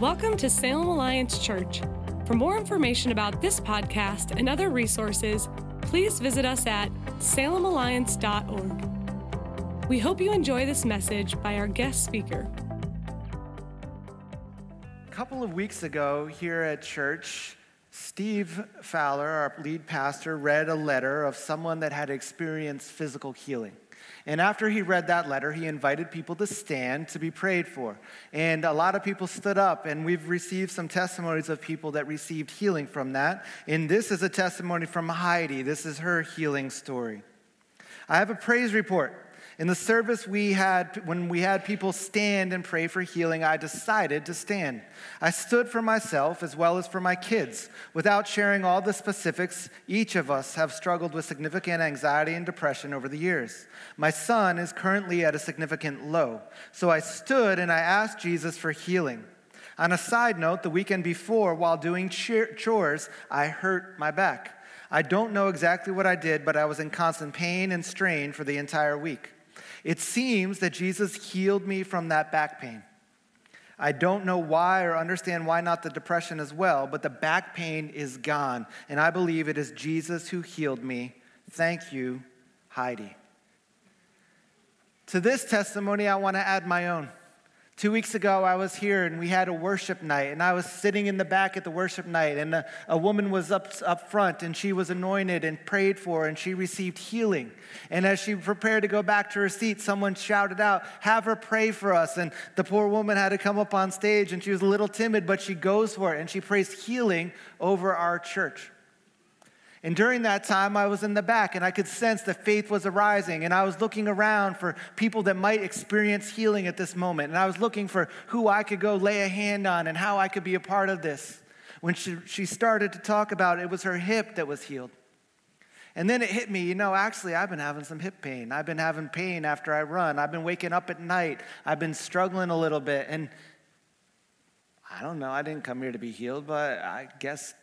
Welcome to Salem Alliance Church. For more information about this podcast and other resources, please visit us at salemalliance.org. We hope you enjoy this message by our guest speaker. A couple of weeks ago here at church, Steve Fowler, our lead pastor, read a letter of someone that had experienced physical healing. And after he read that letter, he invited people to stand to be prayed for. And a lot of people stood up, and we've received some testimonies of people that received healing from that. And this is a testimony from Heidi. This is her healing story. I have a praise report. In the service we had, when we had people stand and pray for healing, I decided to stand. I stood for myself as well as for my kids. Without sharing all the specifics, each of us have struggled with significant anxiety and depression over the years. My son is currently at a significant low. So I stood and I asked Jesus for healing. On a side note, the weekend before, while doing chores, I hurt my back. I don't know exactly what I did, but I was in constant pain and strain for the entire week. It seems that Jesus healed me from that back pain. I don't know why or understand why not the depression as well, but the back pain is gone. And I believe it is Jesus who healed me. Thank you, Heidi. To this testimony, I want to add my own. Two weeks ago, I was here and we had a worship night, and I was sitting in the back at the worship night, and a, a, woman was up, up front, and she was anointed and prayed for, and she received healing. And as she prepared to go back to her seat, someone shouted out, Have her pray for us. And the poor woman had to come up on stage, and she was a little timid, but she goes for it, and she prays healing over our church. And during that time, I was in the back and I could sense that faith was arising. And I was looking around for people that might experience healing at this moment. And I was looking for who I could go lay a hand on and how I could be a part of this. When she, she started to talk about it, it was her hip that was healed. And then it hit me, you know, actually, I've been having some hip pain. I've been having pain after I run. I've been waking up at night. I've been struggling a little bit. And I don't know, I didn't come here to be healed, but I guess,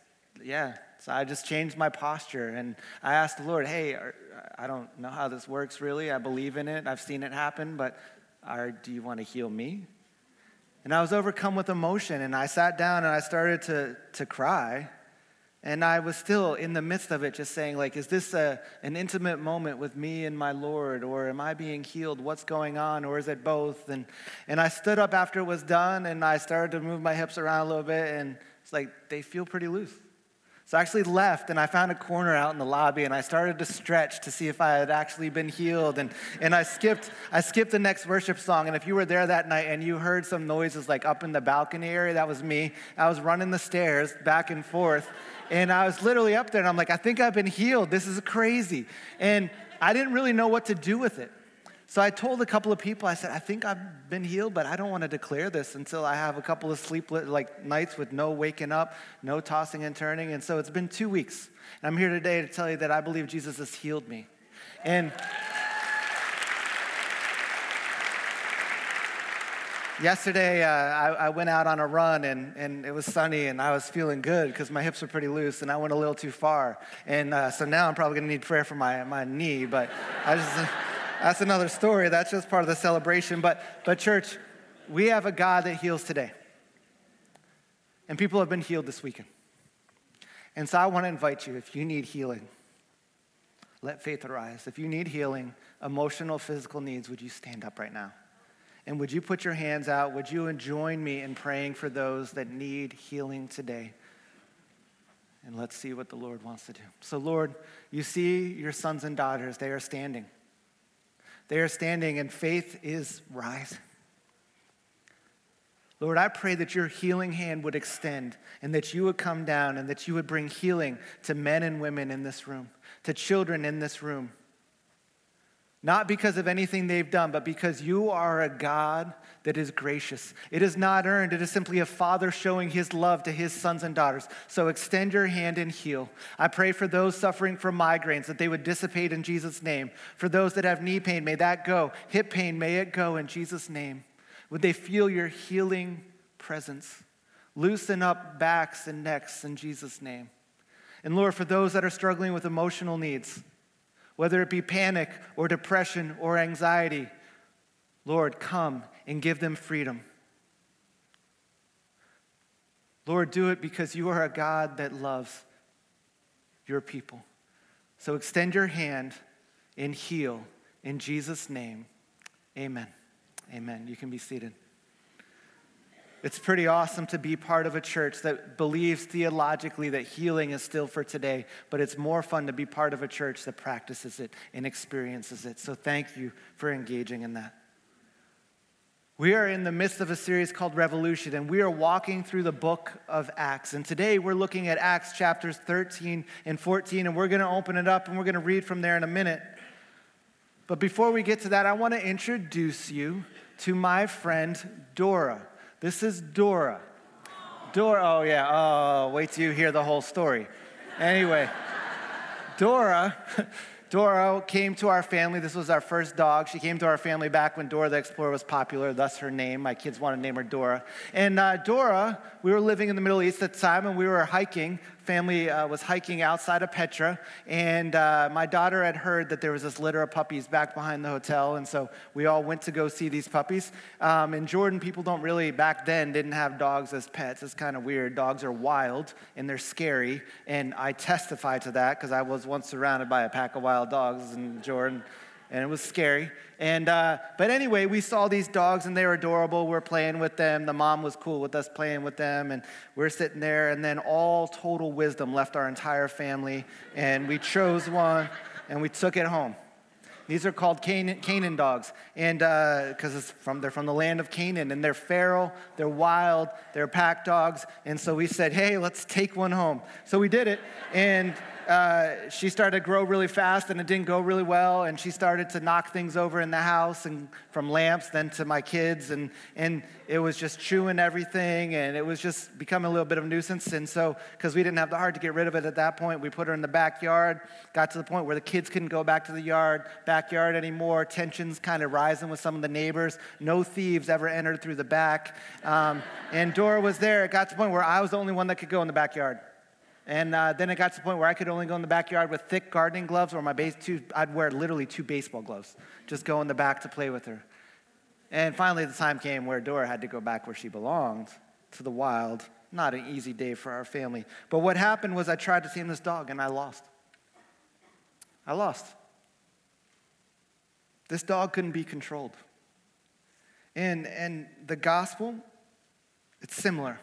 yeah, so I just changed my posture and I asked the Lord, hey, I don't know how this works really. I believe in it, I've seen it happen, but are, do you want to heal me? And I was overcome with emotion and I sat down and I started to, to cry. And I was still in the midst of it, just saying, like, is this a, an intimate moment with me and my Lord? Or am I being healed? What's going on? Or is it both? And, and I stood up after it was done and I started to move my hips around a little bit. And it's like, they feel pretty loose. So I actually left and I found a corner out in the lobby and I started to stretch to see if I had actually been healed. And, and I, skipped, I skipped the next worship song. And if you were there that night and you heard some noises like up in the balcony area, that was me. I was running the stairs back and forth. And I was literally up there and I'm like, I think I've been healed. This is crazy. And I didn't really know what to do with it. So I told a couple of people, I said, I think I've been healed, but I don't want to declare this until I have a couple of sleepless like nights with no waking up, no tossing and turning. And so it's been two weeks. And I'm here today to tell you that I believe Jesus has healed me. And yesterday uh, I, I, went out on a run and, and it was sunny and I was feeling good because my hips were pretty loose and I went a little too far. And uh, so now I'm probably going to need prayer for my, my knee, but I just that's another story. That's just part of the celebration. But, but, church, we have a God that heals today. And people have been healed this weekend. And so I want to invite you if you need healing, let faith arise. If you need healing, emotional, physical needs, would you stand up right now? And would you put your hands out? Would you join me in praying for those that need healing today? And let's see what the Lord wants to do. So, Lord, you see your sons and daughters, they are standing. They are standing and faith is rise. Lord, I pray that your healing hand would extend and that you would come down and that you would bring healing to men and women in this room, to children in this room. Not because of anything they've done, but because you are a God that is gracious. It is not earned, it is simply a father showing his love to his sons and daughters. So extend your hand and heal. I pray for those suffering from migraines that they would dissipate in Jesus' name. For those that have knee pain, may that go. Hip pain, may it go in Jesus' name. Would they feel your healing presence? Loosen up backs and necks in Jesus' name. And Lord, for those that are struggling with emotional needs, whether it be panic or depression or anxiety, Lord, come and give them freedom. Lord, do it because you are a God that loves your people. So extend your hand and heal in Jesus' name. Amen. Amen. You can be seated. It's pretty awesome to be part of a church that believes theologically that healing is still for today, but it's more fun to be part of a church that practices it and experiences it. So thank you for engaging in that. We are in the midst of a series called Revolution, and we are walking through the book of Acts. And today we're looking at Acts chapters 13 and 14, and we're going to open it up and we're going to read from there in a minute. But before we get to that, I want to introduce you to my friend Dora. This is Dora. Dora, oh yeah, oh, wait till you hear the whole story. Anyway, Dora, Dora came to our family. This was our first dog. She came to our family back when Dora the Explorer was popular, thus her name. My kids wanted to name her Dora. And uh, Dora, we were living in the Middle East at the time, and we were hiking family uh, was hiking outside of Petra, and uh, my daughter had heard that there was this litter of puppies back behind the hotel, and so we all went to go see these puppies. Um, in Jordan, people don't really, back then, didn't have dogs as pets. It's kind of weird. Dogs are wild and they're scary, and I testify to that because I was once surrounded by a pack of wild dogs in Jordan and it was scary. And uh, but anyway, we saw these dogs and they were adorable. We are playing with them. The mom was cool with us playing with them, and we are sitting there. And then all total wisdom left our entire family, and we chose one and we took it home. These are called Canaan, Canaan dogs, and because uh, from they're from the land of Canaan, and they're feral, they're wild, they're pack dogs, and so we said, hey, let's take one home. So we did it, and uh, she started to grow really fast and it didn't go really well. And she started to knock things over in the house and from lamps then to my kids. And, and it was just chewing everything and it was just becoming a little bit of a nuisance. And so, because we didn't have the heart to get rid of it at that point, we put her in the backyard. Got to the point where the kids couldn't go back to the yard, backyard anymore. Tensions kind of rising with some of the neighbors. No thieves ever entered through the back. Um, and Dora was there. It got to the point where I was the only one that could go in the backyard. And uh, then it got to the point where I could only go in the backyard with thick gardening gloves or my base two, I'd wear literally two baseball gloves, just go in the back to play with her. And finally, the time came where Dora had to go back where she belonged, to the wild. Not an easy day for our family. But what happened was I tried to tame this dog and I lost. I lost. This dog couldn't be controlled. And, and the gospel, it's similar.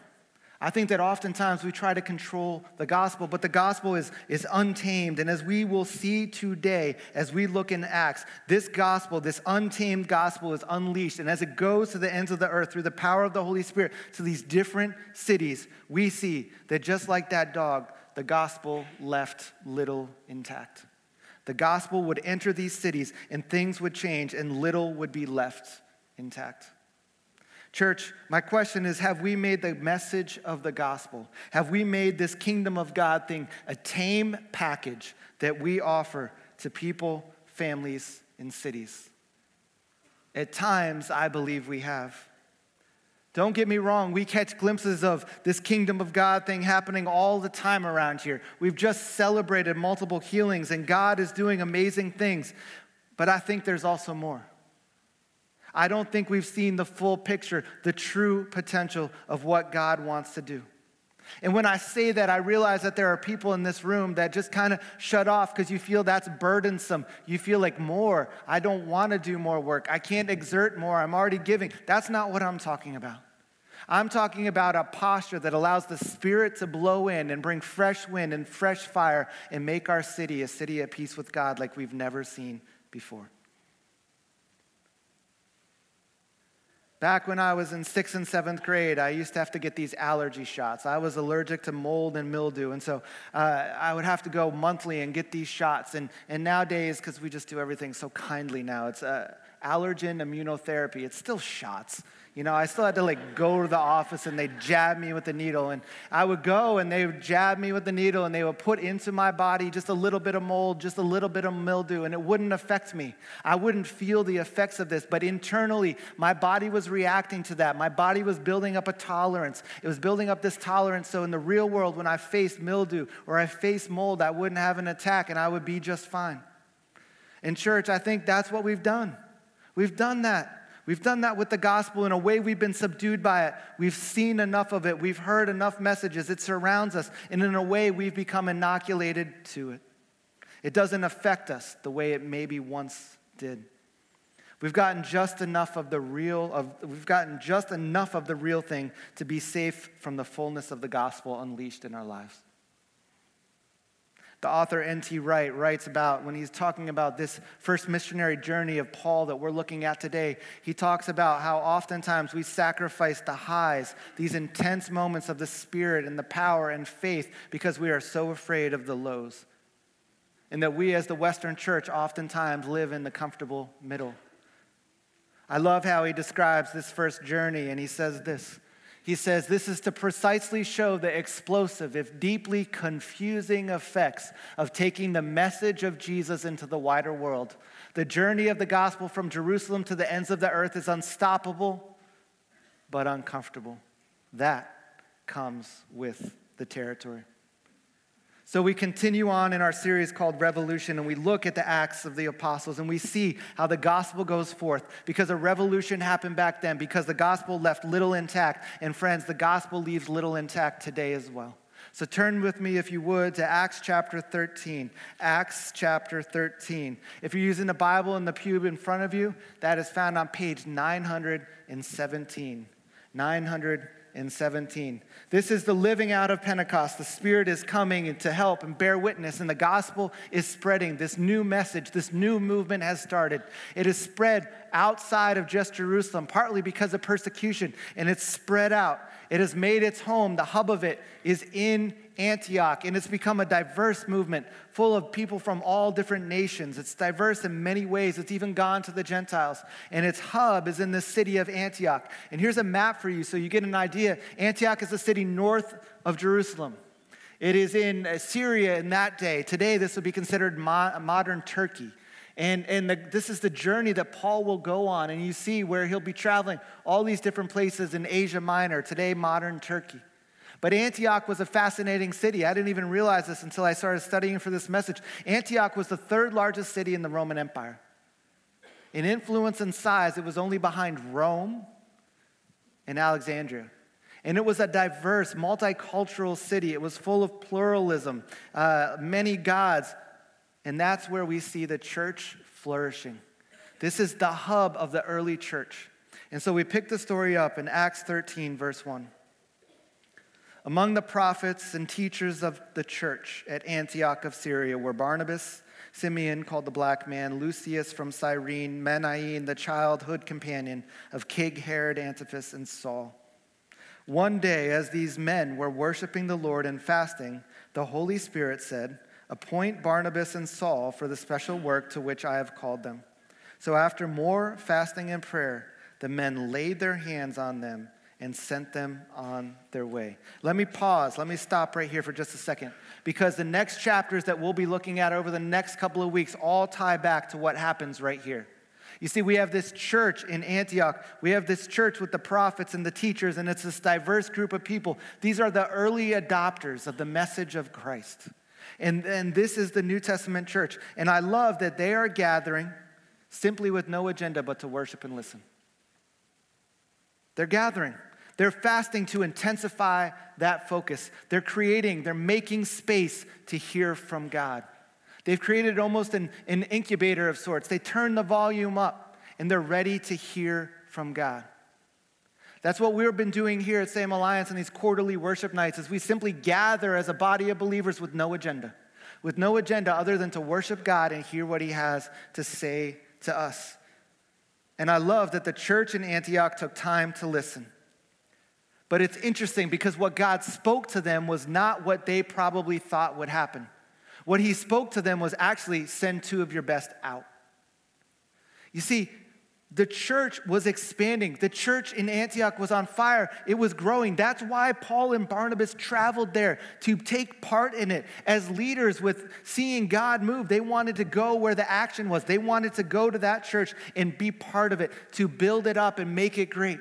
I think that oftentimes we try to control the gospel, but the gospel is, is untamed. And as we will see today, as we look in Acts, this gospel, this untamed gospel, is unleashed. And as it goes to the ends of the earth through the power of the Holy Spirit to these different cities, we see that just like that dog, the gospel left little intact. The gospel would enter these cities and things would change and little would be left intact. Church, my question is have we made the message of the gospel, have we made this kingdom of God thing a tame package that we offer to people, families, and cities? At times, I believe we have. Don't get me wrong, we catch glimpses of this kingdom of God thing happening all the time around here. We've just celebrated multiple healings, and God is doing amazing things. But I think there's also more. I don't think we've seen the full picture, the true potential of what God wants to do. And when I say that, I realize that there are people in this room that just kind of shut off because you feel that's burdensome. You feel like more. I don't want to do more work. I can't exert more. I'm already giving. That's not what I'm talking about. I'm talking about a posture that allows the Spirit to blow in and bring fresh wind and fresh fire and make our city a city at peace with God like we've never seen before. Back when I was in sixth and seventh grade, I used to have to get these allergy shots. I was allergic to mold and mildew, and so uh, I would have to go monthly and get these shots. And, and nowadays, because we just do everything so kindly now, it's uh, allergen immunotherapy. It's still shots. You know, I still had to like go to the office and they'd jab me with the needle. And I would go and they would jab me with the needle and they would put into my body just a little bit of mold, just a little bit of mildew, and it wouldn't affect me. I wouldn't feel the effects of this, but internally, my body was reacting to that. My body was building up a tolerance. It was building up this tolerance so in the real world, when I faced mildew or I faced mold, I wouldn't have an attack and I would be just fine. In church, I think that's what we've done. We've done that. We've done that with the gospel in a way we've been subdued by it. We've seen enough of it. We've heard enough messages. It surrounds us. And in a way, we've become inoculated to it. It doesn't affect us the way it maybe once did. We've gotten just enough of the real of we've gotten just enough of the real thing to be safe from the fullness of the gospel unleashed in our lives. The author N.T. Wright writes about when he's talking about this first missionary journey of Paul that we're looking at today. He talks about how oftentimes we sacrifice the highs, these intense moments of the Spirit and the power and faith, because we are so afraid of the lows. And that we, as the Western church, oftentimes live in the comfortable middle. I love how he describes this first journey, and he says this he says this is to precisely show the explosive, if deeply confusing effects of taking the message of Jesus into the wider world. The journey of the gospel from Jerusalem to the ends of the earth is unstoppable, but uncomfortable. That comes with the territory. So we continue on in our series called Revolution, and we look at the Acts of the Apostles, and we see how the gospel goes forth because a revolution happened back then, because the gospel left little intact. And friends, the gospel leaves little intact today as well. So turn with me, if you would, to Acts chapter 13. Acts chapter 13. If you're using the Bible in the pew in front of you, that is found on page 917. 917 and 17. This is the living out of Pentecost. The Spirit is coming to help and bear witness, and the gospel is spreading. This new message, this new movement has started. It is spread outside of just Jerusalem, partly because of persecution, and it's spread out. It has made its home, the hub of it is in Antioch, and it's become a diverse movement full of people from all different nations. It's diverse in many ways. It's even gone to the Gentiles, and its hub is in the city of Antioch. And here's a map for you so you get an idea. Antioch is a city north of Jerusalem. It is in Syria in that day. Today, this would be considered mo- modern Turkey. And, and the, this is the journey that Paul will go on. And you see where he'll be traveling all these different places in Asia Minor, today, modern Turkey. But Antioch was a fascinating city. I didn't even realize this until I started studying for this message. Antioch was the third largest city in the Roman Empire. In influence and size, it was only behind Rome and Alexandria. And it was a diverse, multicultural city. It was full of pluralism, uh, many gods, and that's where we see the church flourishing. This is the hub of the early church. And so we pick the story up in Acts 13, verse 1. Among the prophets and teachers of the church at Antioch of Syria were Barnabas, Simeon, called the black man, Lucius from Cyrene, Manaen, the childhood companion of King Herod Antipas, and Saul. One day, as these men were worshiping the Lord and fasting, the Holy Spirit said, Appoint Barnabas and Saul for the special work to which I have called them. So after more fasting and prayer, the men laid their hands on them and sent them on their way. Let me pause. Let me stop right here for just a second because the next chapters that we'll be looking at over the next couple of weeks all tie back to what happens right here. You see, we have this church in Antioch. We have this church with the prophets and the teachers, and it's this diverse group of people. These are the early adopters of the message of Christ. And, and this is the New Testament church. And I love that they are gathering simply with no agenda but to worship and listen. They're gathering. They're fasting to intensify that focus. They're creating, they're making space to hear from God. They've created almost an, an incubator of sorts. They turn the volume up and they're ready to hear from God. That's what we've been doing here at Salem Alliance in these quarterly worship nights is we simply gather as a body of believers with no agenda. With no agenda other than to worship God and hear what he has to say to us. And I love that the church in Antioch took time to listen. But it's interesting because what God spoke to them was not what they probably thought would happen. What he spoke to them was actually send two of your best out. You see, the church was expanding. The church in Antioch was on fire. It was growing. That's why Paul and Barnabas traveled there to take part in it. As leaders with seeing God move, they wanted to go where the action was. They wanted to go to that church and be part of it, to build it up and make it great.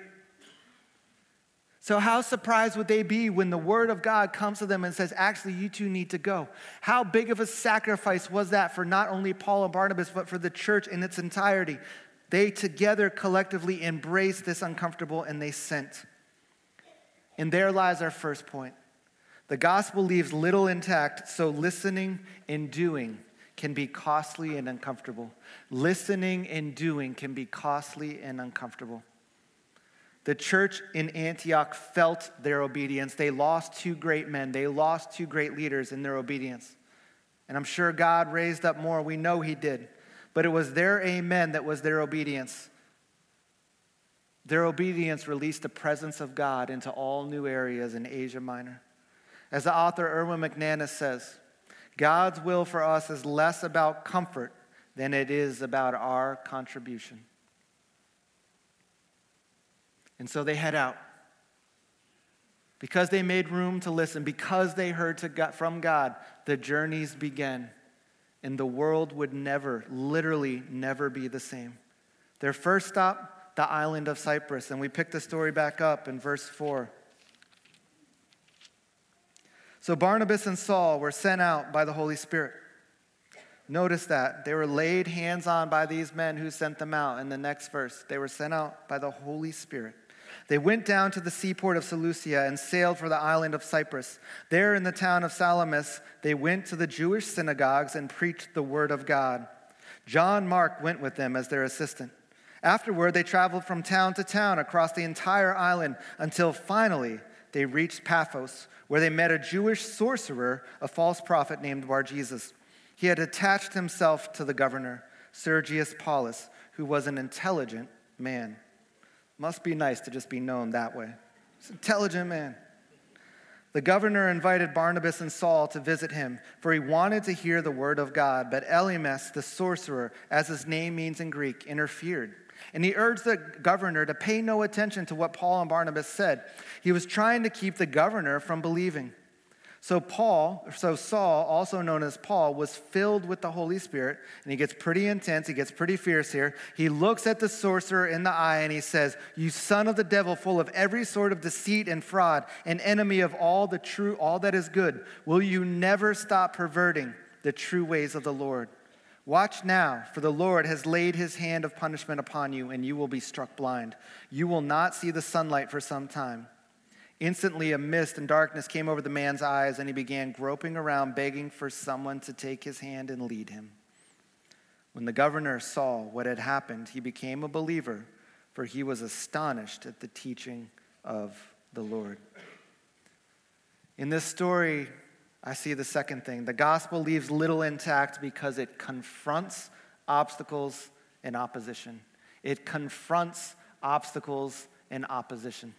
So, how surprised would they be when the word of God comes to them and says, Actually, you two need to go? How big of a sacrifice was that for not only Paul and Barnabas, but for the church in its entirety? They together collectively embraced this uncomfortable and they sent. In there lies our first point. The gospel leaves little intact, so listening and doing can be costly and uncomfortable. Listening and doing can be costly and uncomfortable. The church in Antioch felt their obedience. They lost two great men, they lost two great leaders in their obedience. And I'm sure God raised up more. We know He did. But it was their amen that was their obedience. Their obedience released the presence of God into all new areas in Asia Minor. As the author Erwin McManus says, God's will for us is less about comfort than it is about our contribution. And so they head out. Because they made room to listen, because they heard God, from God, the journeys began. And the world would never, literally never be the same. Their first stop, the island of Cyprus. And we pick the story back up in verse 4. So Barnabas and Saul were sent out by the Holy Spirit. Notice that. They were laid hands on by these men who sent them out. In the next verse, they were sent out by the Holy Spirit. They went down to the seaport of Seleucia and sailed for the island of Cyprus. There in the town of Salamis, they went to the Jewish synagogues and preached the word of God. John Mark went with them as their assistant. Afterward, they traveled from town to town across the entire island until finally they reached Paphos, where they met a Jewish sorcerer, a false prophet named Bar Jesus. He had attached himself to the governor, Sergius Paulus, who was an intelligent man. Must be nice to just be known that way. He's an intelligent man. The governor invited Barnabas and Saul to visit him, for he wanted to hear the word of God. But Elymas, the sorcerer, as his name means in Greek, interfered. And he urged the governor to pay no attention to what Paul and Barnabas said. He was trying to keep the governor from believing. So Paul, so Saul, also known as Paul, was filled with the Holy Spirit, and he gets pretty intense, he gets pretty fierce here. He looks at the sorcerer in the eye and he says, "You son of the devil, full of every sort of deceit and fraud, an enemy of all the true all that is good, will you never stop perverting the true ways of the Lord?" Watch now, for the Lord has laid his hand of punishment upon you, and you will be struck blind. You will not see the sunlight for some time. Instantly, a mist and darkness came over the man's eyes, and he began groping around, begging for someone to take his hand and lead him. When the governor saw what had happened, he became a believer, for he was astonished at the teaching of the Lord. In this story, I see the second thing. The gospel leaves little intact because it confronts obstacles and opposition. It confronts obstacles and opposition.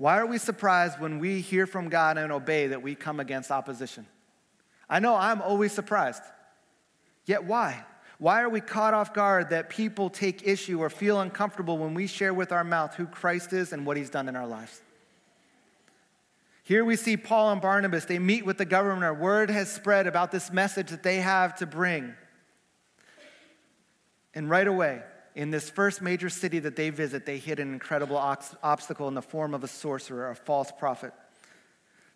Why are we surprised when we hear from God and obey that we come against opposition? I know I'm always surprised. Yet why? Why are we caught off guard that people take issue or feel uncomfortable when we share with our mouth who Christ is and what he's done in our lives? Here we see Paul and Barnabas. They meet with the governor. Word has spread about this message that they have to bring. And right away, in this first major city that they visit, they hit an incredible obstacle in the form of a sorcerer, a false prophet.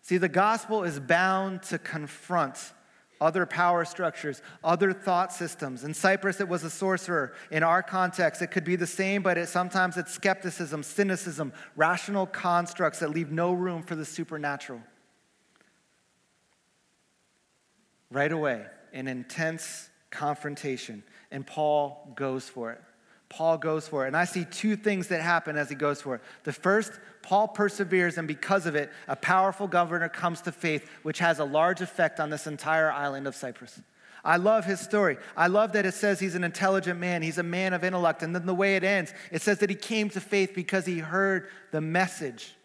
See, the gospel is bound to confront other power structures, other thought systems. In Cyprus, it was a sorcerer. In our context, it could be the same, but it, sometimes it's skepticism, cynicism, rational constructs that leave no room for the supernatural. Right away, an intense confrontation, and Paul goes for it. Paul goes for it. And I see two things that happen as he goes for it. The first, Paul perseveres, and because of it, a powerful governor comes to faith, which has a large effect on this entire island of Cyprus. I love his story. I love that it says he's an intelligent man, he's a man of intellect. And then the way it ends, it says that he came to faith because he heard the message.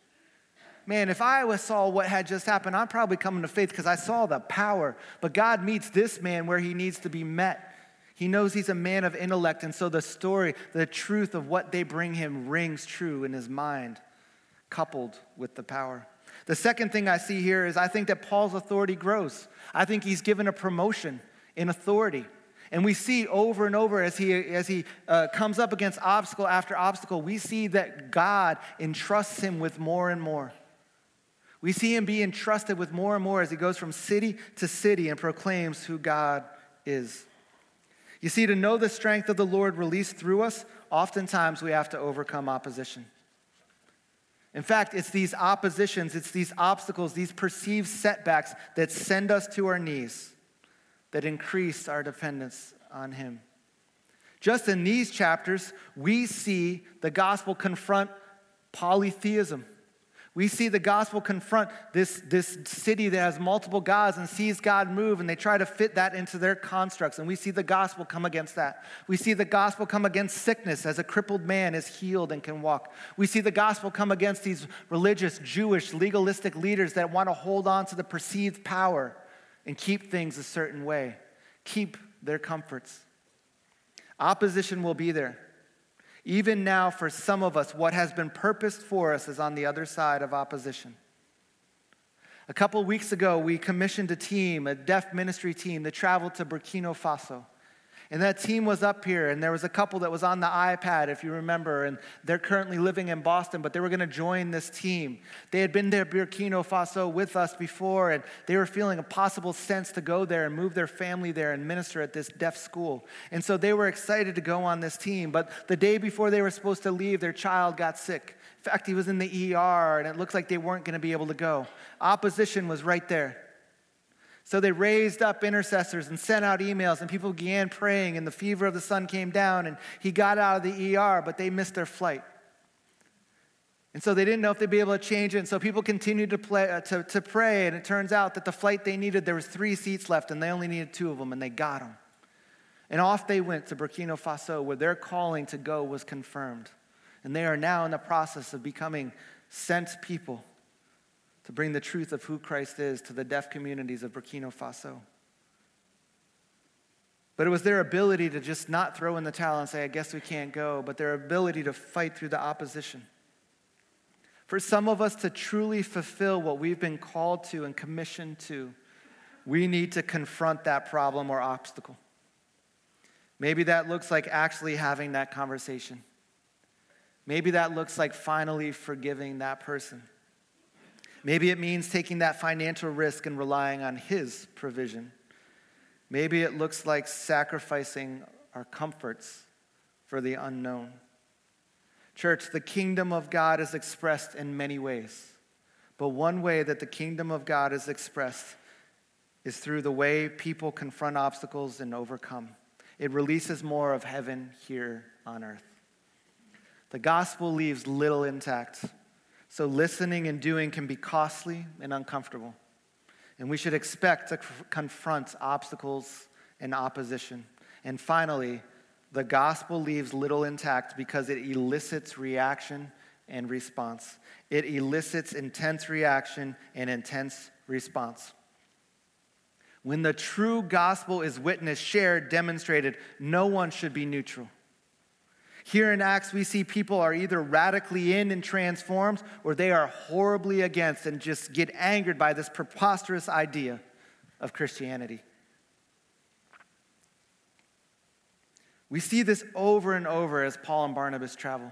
Man, if I saw what had just happened, I'm probably coming to faith because I saw the power. But God meets this man where he needs to be met. He knows he's a man of intellect, and so the story, the truth of what they bring him rings true in his mind, coupled with the power. The second thing I see here is I think that Paul's authority grows. I think he's given a promotion in authority. And we see over and over as he, as he uh, comes up against obstacle after obstacle, we see that God entrusts him with more and more. We see him be entrusted with more and more as he goes from city to city and proclaims who God is. You see, to know the strength of the Lord released through us, oftentimes we have to overcome opposition. In fact, it's these oppositions, it's these obstacles, these perceived setbacks that send us to our knees, that increase our dependence on Him. Just in these chapters, we see the gospel confront polytheism. We see the gospel confront this, this city that has multiple gods and sees God move, and they try to fit that into their constructs. And we see the gospel come against that. We see the gospel come against sickness as a crippled man is healed and can walk. We see the gospel come against these religious, Jewish, legalistic leaders that want to hold on to the perceived power and keep things a certain way, keep their comforts. Opposition will be there. Even now, for some of us, what has been purposed for us is on the other side of opposition. A couple weeks ago, we commissioned a team, a deaf ministry team, that traveled to Burkina Faso. And that team was up here, and there was a couple that was on the iPad, if you remember, and they're currently living in Boston, but they were going to join this team. They had been there, Burkina Faso, with us before, and they were feeling a possible sense to go there and move their family there and minister at this deaf school. And so they were excited to go on this team, but the day before they were supposed to leave, their child got sick. In fact, he was in the ER, and it looked like they weren't going to be able to go. Opposition was right there. So they raised up intercessors and sent out emails, and people began praying, and the fever of the son came down, and he got out of the ER, but they missed their flight. And so they didn't know if they'd be able to change it. And so people continued to, play, uh, to, to pray, and it turns out that the flight they needed, there was three seats left, and they only needed two of them, and they got them. And off they went to Burkina Faso, where their calling to go was confirmed. And they are now in the process of becoming sent people to bring the truth of who Christ is to the deaf communities of Burkina Faso. But it was their ability to just not throw in the towel and say, I guess we can't go, but their ability to fight through the opposition. For some of us to truly fulfill what we've been called to and commissioned to, we need to confront that problem or obstacle. Maybe that looks like actually having that conversation. Maybe that looks like finally forgiving that person. Maybe it means taking that financial risk and relying on His provision. Maybe it looks like sacrificing our comforts for the unknown. Church, the kingdom of God is expressed in many ways. But one way that the kingdom of God is expressed is through the way people confront obstacles and overcome. It releases more of heaven here on earth. The gospel leaves little intact so listening and doing can be costly and uncomfortable. And we should expect to confront obstacles and opposition. And finally, the gospel leaves little intact because it elicits reaction and response. It elicits intense reaction and intense response. When the true gospel is witnessed, shared, demonstrated, no one should be neutral. Here in Acts, we see people are either radically in and transformed, or they are horribly against and just get angered by this preposterous idea of Christianity. We see this over and over as Paul and Barnabas travel.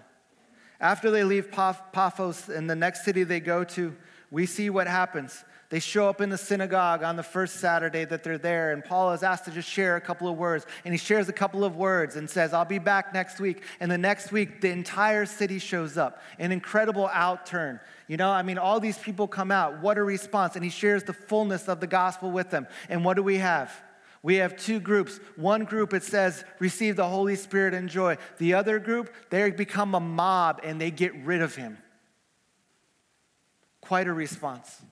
After they leave Paphos in the next city they go to, we see what happens. They show up in the synagogue on the first Saturday that they're there, and Paul is asked to just share a couple of words. And he shares a couple of words and says, I'll be back next week. And the next week, the entire city shows up. An incredible outturn. You know, I mean, all these people come out. What a response. And he shares the fullness of the gospel with them. And what do we have? We have two groups. One group, it says, receive the Holy Spirit and joy. The other group, they become a mob and they get rid of him. Quite a response.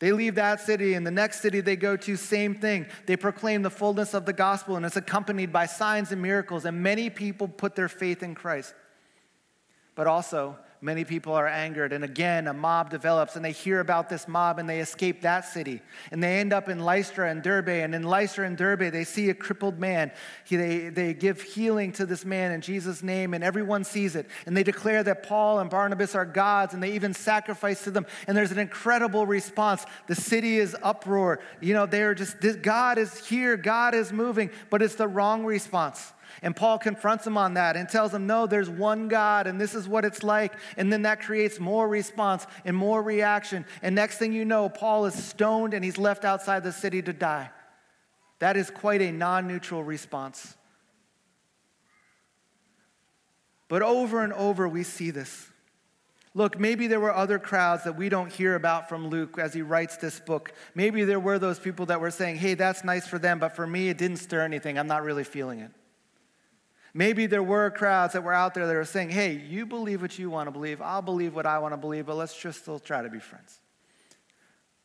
They leave that city, and the next city they go to, same thing. They proclaim the fullness of the gospel, and it's accompanied by signs and miracles, and many people put their faith in Christ. But also, many people are angered. And again, a mob develops, and they hear about this mob and they escape that city. And they end up in Lystra and Derbe. And in Lystra and Derbe, they see a crippled man. He, they, they give healing to this man in Jesus' name, and everyone sees it. And they declare that Paul and Barnabas are gods, and they even sacrifice to them. And there's an incredible response. The city is uproar. You know, they're just, God is here, God is moving, but it's the wrong response. And Paul confronts him on that and tells him, no, there's one God and this is what it's like. And then that creates more response and more reaction. And next thing you know, Paul is stoned and he's left outside the city to die. That is quite a non neutral response. But over and over, we see this. Look, maybe there were other crowds that we don't hear about from Luke as he writes this book. Maybe there were those people that were saying, hey, that's nice for them, but for me, it didn't stir anything. I'm not really feeling it. Maybe there were crowds that were out there that were saying, hey, you believe what you want to believe, I'll believe what I want to believe, but let's just still try to be friends.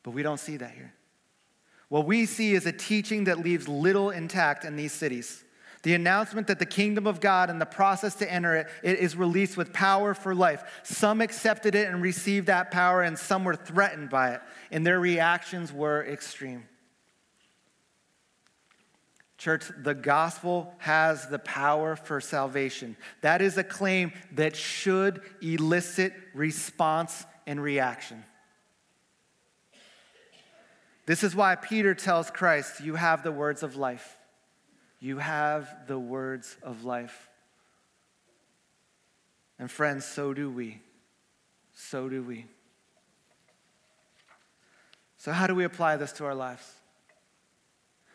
But we don't see that here. What we see is a teaching that leaves little intact in these cities. The announcement that the kingdom of God and the process to enter it, it is released with power for life. Some accepted it and received that power, and some were threatened by it, and their reactions were extreme. Church, the gospel has the power for salvation. That is a claim that should elicit response and reaction. This is why Peter tells Christ, You have the words of life. You have the words of life. And friends, so do we. So do we. So, how do we apply this to our lives?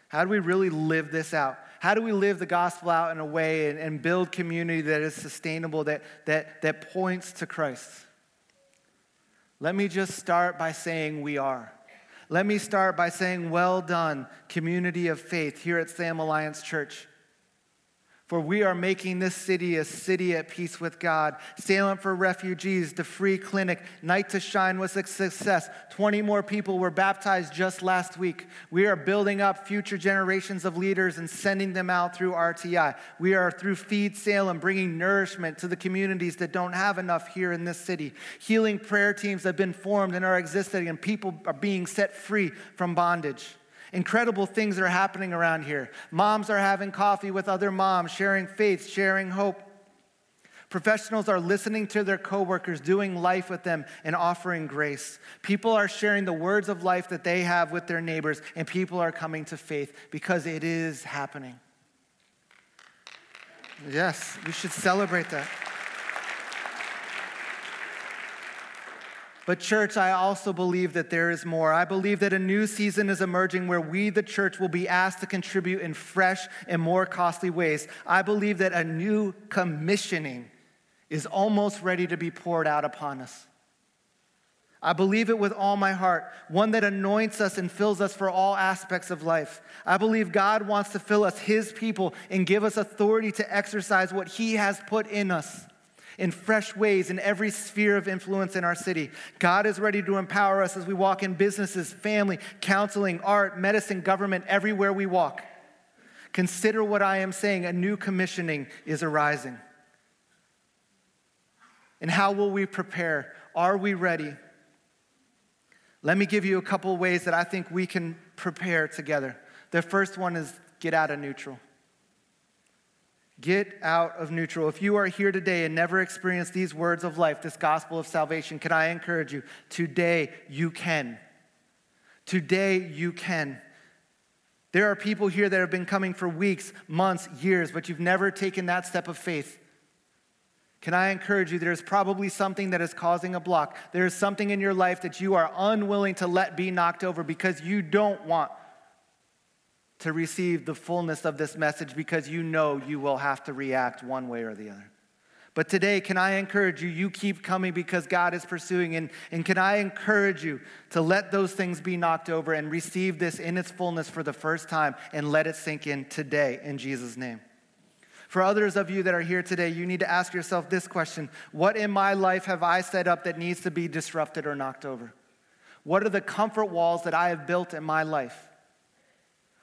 How do we really live this out? How do we live the gospel out in a way and, and build community that is sustainable, that, that, that points to Christ? Let me just start by saying we are. Let me start by saying, Well done, community of faith here at Salem Alliance Church. For we are making this city a city at peace with God. Salem for refugees, the free clinic, Night to Shine was a success. 20 more people were baptized just last week. We are building up future generations of leaders and sending them out through RTI. We are through Feed Salem bringing nourishment to the communities that don't have enough here in this city. Healing prayer teams have been formed and are existing, and people are being set free from bondage. Incredible things are happening around here. Moms are having coffee with other moms, sharing faith, sharing hope. Professionals are listening to their coworkers, doing life with them, and offering grace. People are sharing the words of life that they have with their neighbors, and people are coming to faith because it is happening. Yes, we should celebrate that. But, church, I also believe that there is more. I believe that a new season is emerging where we, the church, will be asked to contribute in fresh and more costly ways. I believe that a new commissioning is almost ready to be poured out upon us. I believe it with all my heart, one that anoints us and fills us for all aspects of life. I believe God wants to fill us, His people, and give us authority to exercise what He has put in us in fresh ways in every sphere of influence in our city. God is ready to empower us as we walk in businesses, family, counseling, art, medicine, government, everywhere we walk. Consider what I am saying a new commissioning is arising. And how will we prepare? Are we ready? Let me give you a couple ways that I think we can prepare together. The first one is get out of neutral. Get out of neutral. If you are here today and never experienced these words of life, this gospel of salvation, can I encourage you? Today you can. Today you can. There are people here that have been coming for weeks, months, years, but you've never taken that step of faith. Can I encourage you? There's probably something that is causing a block. There is something in your life that you are unwilling to let be knocked over because you don't want to receive the fullness of this message because you know you will have to react one way or the other. But today, can I encourage you? You keep coming because God is pursuing. And, and can I encourage you to let those things be knocked over and receive this in its fullness for the first time and let it sink in today in Jesus' name? For others of you that are here today, you need to ask yourself this question What in my life have I set up that needs to be disrupted or knocked over? What are the comfort walls that I have built in my life?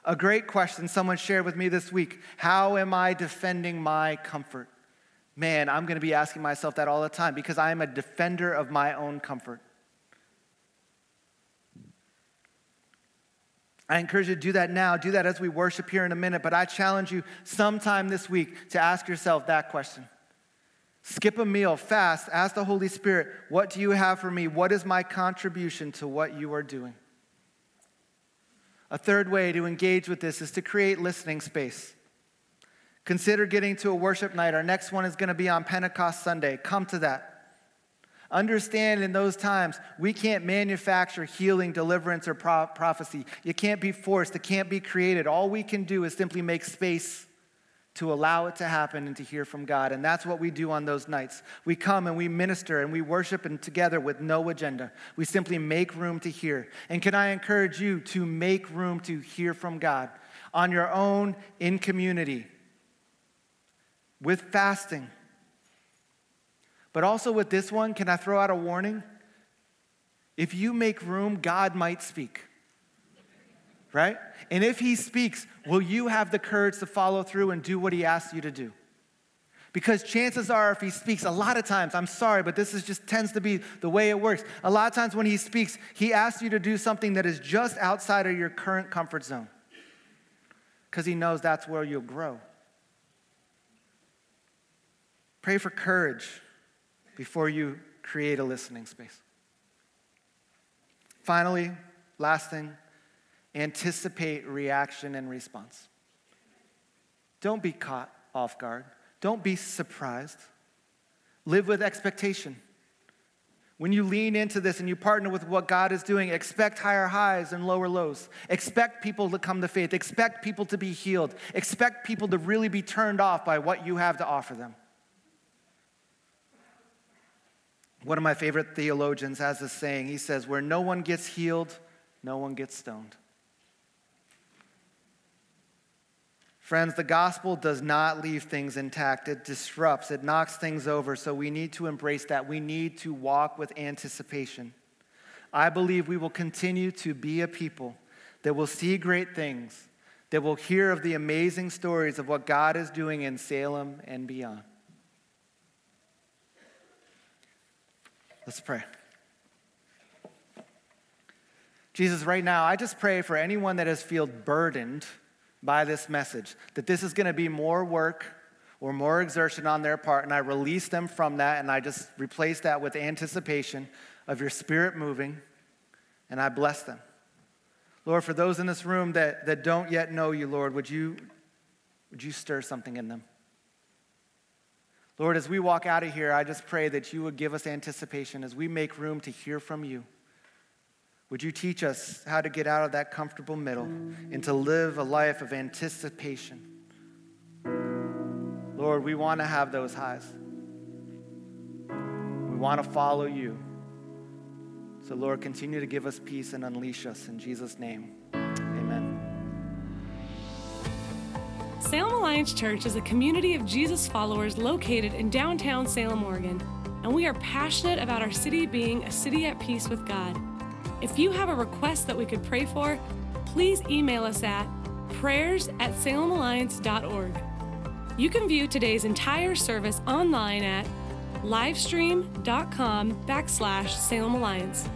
A great question someone shared with me this week How am I defending my comfort? Man, I'm going to be asking myself that all the time because I am a defender of my own comfort. I encourage you to do that now. Do that as we worship here in a minute. But I challenge you sometime this week to ask yourself that question. Skip a meal, fast, ask the Holy Spirit, What do you have for me? What is my contribution to what you are doing? A third way to engage with this is to create listening space. Consider getting to a worship night. Our next one is going to be on Pentecost Sunday. Come to that. Understand in those times, we can't manufacture healing, deliverance, or pro- prophecy. It can't be forced, it can't be created. All we can do is simply make space to allow it to happen and to hear from God. And that's what we do on those nights. We come and we minister and we worship and together with no agenda. We simply make room to hear. And can I encourage you to make room to hear from God on your own in community with fasting? But also with this one, can I throw out a warning? If you make room, God might speak. Right? And if he speaks, will you have the courage to follow through and do what he asks you to do? Because chances are, if he speaks, a lot of times, I'm sorry, but this is just tends to be the way it works. A lot of times when he speaks, he asks you to do something that is just outside of your current comfort zone. Because he knows that's where you'll grow. Pray for courage before you create a listening space. Finally, last thing, anticipate reaction and response. Don't be caught off guard. Don't be surprised. Live with expectation. When you lean into this and you partner with what God is doing, expect higher highs and lower lows. Expect people to come to faith. Expect people to be healed. Expect people to really be turned off by what you have to offer them. One of my favorite theologians has this saying. He says, Where no one gets healed, no one gets stoned. Friends, the gospel does not leave things intact. It disrupts, it knocks things over. So we need to embrace that. We need to walk with anticipation. I believe we will continue to be a people that will see great things, that will hear of the amazing stories of what God is doing in Salem and beyond. Let's pray. Jesus, right now, I just pray for anyone that has felt burdened by this message, that this is going to be more work or more exertion on their part, and I release them from that, and I just replace that with anticipation of your spirit moving, and I bless them. Lord, for those in this room that, that don't yet know you, Lord, would you, would you stir something in them? Lord, as we walk out of here, I just pray that you would give us anticipation as we make room to hear from you. Would you teach us how to get out of that comfortable middle and to live a life of anticipation? Lord, we want to have those highs. We want to follow you. So, Lord, continue to give us peace and unleash us. In Jesus' name. Amen. Salem Alliance Church is a community of Jesus followers located in downtown Salem, Oregon, and we are passionate about our city being a city at peace with God. If you have a request that we could pray for, please email us at prayers at salemalliance.org. You can view today's entire service online at livestream.com backslash Salem Alliance.